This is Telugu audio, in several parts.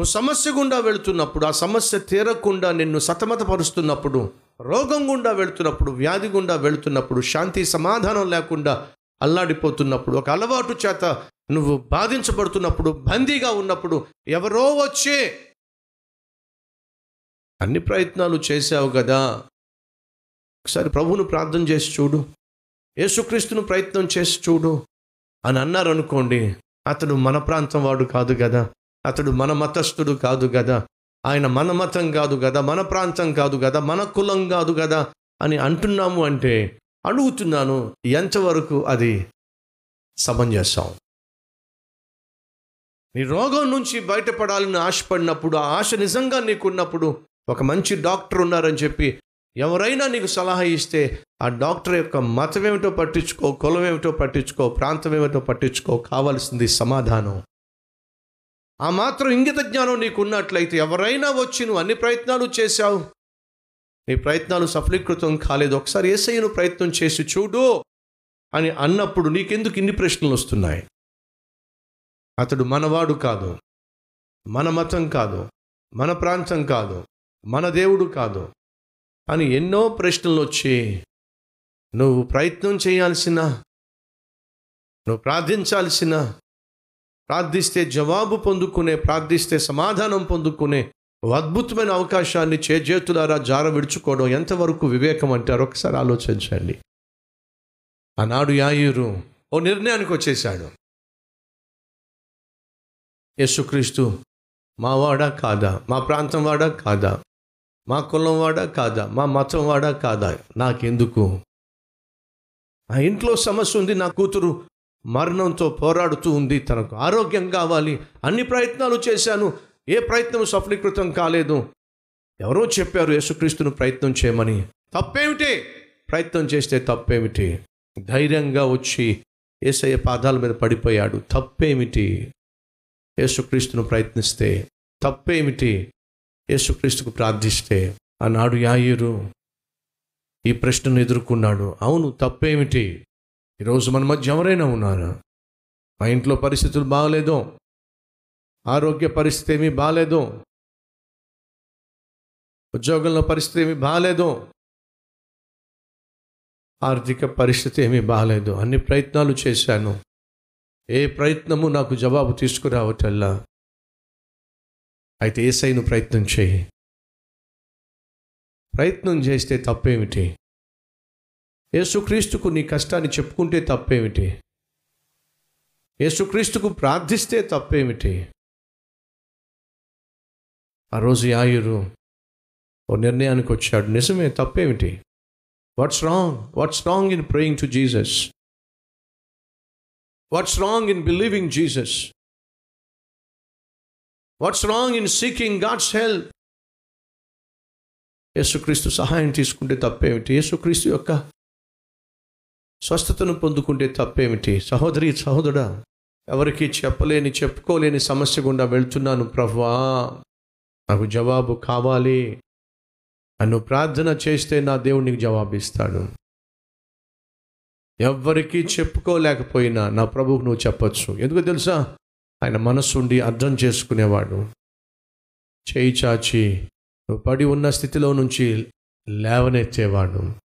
నువ్వు సమస్య గుండా వెళుతున్నప్పుడు ఆ సమస్య తీరకుండా నిన్ను సతమతపరుస్తున్నప్పుడు రోగం గుండా వెళుతున్నప్పుడు వ్యాధి గుండా వెళుతున్నప్పుడు శాంతి సమాధానం లేకుండా అల్లాడిపోతున్నప్పుడు ఒక అలవాటు చేత నువ్వు బాధించబడుతున్నప్పుడు బందీగా ఉన్నప్పుడు ఎవరో వచ్చే అన్ని ప్రయత్నాలు చేశావు కదా. ఒకసారి ప్రభువును ప్రార్థన చేసి చూడు. యేసుక్రీస్తును ప్రయత్నం చేసి చూడు. అని అన్నారు అనుకోండి అతడు మన ప్రాంతం వాడు కాదు కదా. అతడు మన మతస్థుడు కాదు కదా ఆయన మన మతం కాదు కదా మన ప్రాంతం కాదు కదా మన కులం కాదు కదా అని అంటున్నాము అంటే అడుగుతున్నాను ఎంతవరకు అది సమంజసం నీ రోగం నుంచి బయటపడాలని ఆశపడినప్పుడు ఆ ఆశ నిజంగా నీకున్నప్పుడు ఒక మంచి డాక్టర్ ఉన్నారని చెప్పి ఎవరైనా నీకు సలహా ఇస్తే ఆ డాక్టర్ యొక్క మతం ఏమిటో పట్టించుకో కులం ఏమిటో పట్టించుకో ప్రాంతం ఏమిటో పట్టించుకో కావాల్సింది సమాధానం. ఆ మాత్రం ఇంగిత జ్ఞానం నీకున్నట్లయితే ఎవరైనా వచ్చి నువ్వు అన్ని ప్రయత్నాలు చేశావు. నీ ప్రయత్నాలు సఫలీకృతం కాలేదు. ఒకసారి ఏసయ్యను ప్రయత్నం చేసి చూడు అని అన్నప్పుడు నీకెందుకు ఇన్ని ప్రశ్నలు వస్తున్నాయి? అతడు మనవాడు కాదు. మన మతం కాదు. మన ప్రాంతం కాదు. మన దేవుడు కాదు అని ఎన్నో ప్రశ్నలు వచ్చి నువ్వు ప్రయత్నం చేయాల్సిన నువ్వు ప్రార్థించాల్సిన ప్రార్థిస్తే జవాబు పొందుకునే ప్రార్థిస్తే సమాధానం పొందుకునే అద్భుతమైన అవకాశాన్ని చేజేతులారా జార విడుచుకోవడం ఎంతవరకు వివేకం అంటారు ఒకసారి ఆలోచించండి. ఆనాడు యాయూరు ఓ నిర్ణయానికి వచ్చేశాడు. యేసుక్రీస్తు మా వాడా కాదా? మా ప్రాంతం వాడా కాదా? మా కులం వాడా కాదా? మా మతం వాడా కాదా? నాకెందుకు? నా ఇంట్లో సమస్య ఉంది నా కూతురు మరణంతో పోరాడుతూ ఉంది. తనకు ఆరోగ్యం కావాలి. అన్ని ప్రయత్నాలు చేశాను. ఏ ప్రయత్నం సఫలీకృతం కాలేదు. ఎవరో చెప్పారు యేసుక్రీస్తును ప్రయత్నం చేయమని. తప్పేమిటి? ప్రయత్నం చేస్తే తప్పేమిటి? ధైర్యంగా వచ్చి ఏసయ్య పాదాల మీద పడిపోయాడు. తప్పేమిటి? యేసుక్రీస్తును ప్రయత్నిస్తే తప్పేమిటి? యేసుక్రీస్తుకు ప్రార్థిస్తే ఆనాడు యాయూరు. ఈ ప్రశ్నను ఎదుర్కొన్నాడు. అవును తప్పేమిటి? ఈరోజు మన మధ్య ఎవరైనా ఉన్నారా? మా ఇంట్లో పరిస్థితులు బాగలేదో? ఆరోగ్య పరిస్థితి ఏమీ బాగాలేదు? ఉద్యోగంలో పరిస్థితి ఏమీ బాగాలేదు? ఆర్థిక పరిస్థితి ఏమీ బాగాలేదు? అన్ని ప్రయత్నాలు చేశాను. ఏ ప్రయత్నము నాకు జవాబు తీసుకురావటల్లా? అయితే ఏసైను ప్రయత్నం చేయి. ప్రయత్నం చేస్తే తప్పేమిటి? యేసుక్రీస్తుకు నీ కష్టాన్ని చెప్పుకుంటే తప్పేమిటి? యేసుక్రీస్తుకు ప్రార్థిస్తే తప్పేమిటి? ఆ రోజు యాయురు ఓ నిర్ణయానికి వచ్చాడు. నిజమే తప్పేమిటి? What's wrong what's wrong in praying to Jesus what's wrong in believing Jesus what's wrong in seeking God's help యేసుక్రీస్తు సహాయం తీసుకుంటే తప్పేమిటి? యేసుక్రీస్తు యొక్క స్వస్థతను పొందుకుంటే తప్పేమిటి? సహోదరి సహోదరుడా ఎవరికి చెప్పలేని చెప్పుకోలేని సమస్య గుండా వెళ్తున్నాను ప్రభువా. నాకు జవాబు కావాలి. నన్ను ప్రార్థన చేస్తే నా దేవుడు నీకు జవాబు ఇస్తాడు. ఎవ్వరికీ చెప్పుకోలేకపోయినా నా ప్రభువుకు నువ్వు చెప్పచ్చు. ఎందుకు తెలుసా? ఆయన మనస్సుండి అర్థం చేసుకునేవాడు. చేయి చాచి నువ్వు పడి ఉన్న స్థితిలో నుంచి లేవనెత్తేవాడు.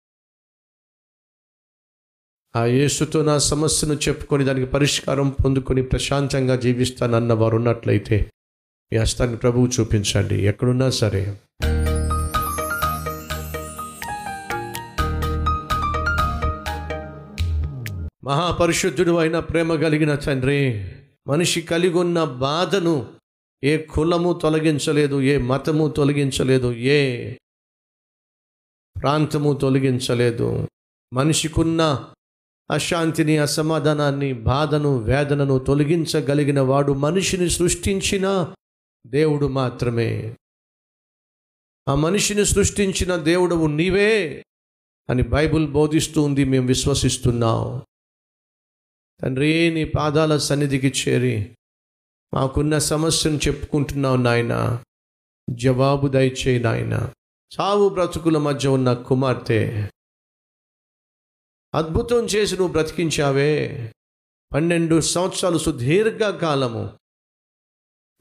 ఆ యేసుతో నా సమస్యను చెప్పుకొని దానికి పరిష్కారం పొందుకొని ప్రశాంతంగా జీవిస్తానన్న వారు ఉన్నట్లయితే మీ హస్తాన్ని ప్రభువు చూపించండి. ఎక్కడున్నా సరే. మహాపరిశుద్ధుడు అయిన ప్రేమ కలిగిన తండ్రి మనిషి కలిగి ఉన్న బాధను ఏ కులము తొలగించలేదు ఏ మతము తొలగించలేదు ఏ ప్రాంతము తొలగించలేదు. మనిషికున్న అశాంతిని అసమాధానాన్ని బాధను వేదనను తొలగించగలిగిన వాడు మనిషిని సృష్టించిన దేవుడు మాత్రమే. ఆ మనిషిని సృష్టించిన దేవుడవు నీవే అని బైబుల్ బోధిస్తూ ఉంది మేము విశ్వసిస్తున్నాం. తండ్రి నీ పాదాల సన్నిధికి చేరి మాకున్న సమస్యను చెప్పుకుంటున్నావు నాయన. జవాబు దయచేయి నాయన. చావు బ్రతుకుల మధ్య ఉన్న కుమార్తె. అద్భుతం చేసి నువ్వు బ్రతికించావే. పన్నెండు సంవత్సరాలు సుదీర్ఘ కాలము.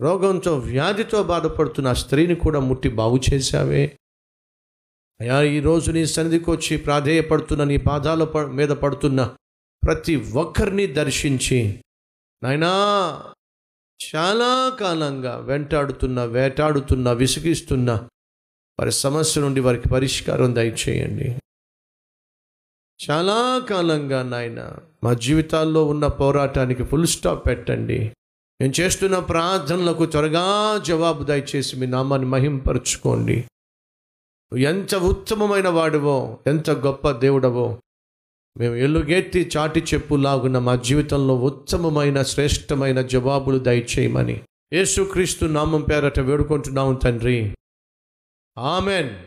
రోగంతో వ్యాధితో బాధపడుతున్న స్త్రీని కూడా ముట్టి బాగు చేశావే. అయా ఈరోజు నీ సన్నిధికి వచ్చి ప్రాధేయపడుతున్న నీ పాదాల ప- మీద పడుతున్న ప్రతి ఒక్కరిని దర్శించి నాయనా చాలా కాలంగా వెంటాడుతున్న వేటాడుతున్న విసిగిస్తున్న వారి సమస్య నుండి వారికి పరిష్కారం దయచేయండి. చాలా కాలంగా నాయన మా జీవితాల్లో ఉన్న పోరాటానికి ఫుల్ స్టాప్ పెట్టండి. నేను చేస్తున్న ప్రార్థనలకు త్వరగా జవాబు దయచేసి మీ నామాన్ని మహింపరచుకోండి. ఎంత ఉత్తమమైన వాడివో ఎంత గొప్ప దేవుడవో మేము ఎల్లుగెత్తి చాటి చెప్పులాగున్న మా జీవితంలో ఉత్తమమైన శ్రేష్టమైన జవాబులు దయచేయమని. యేసుక్రీస్తు నామం పేరట వేడుకుంటున్నాము తండ్రి. ఆమెన్.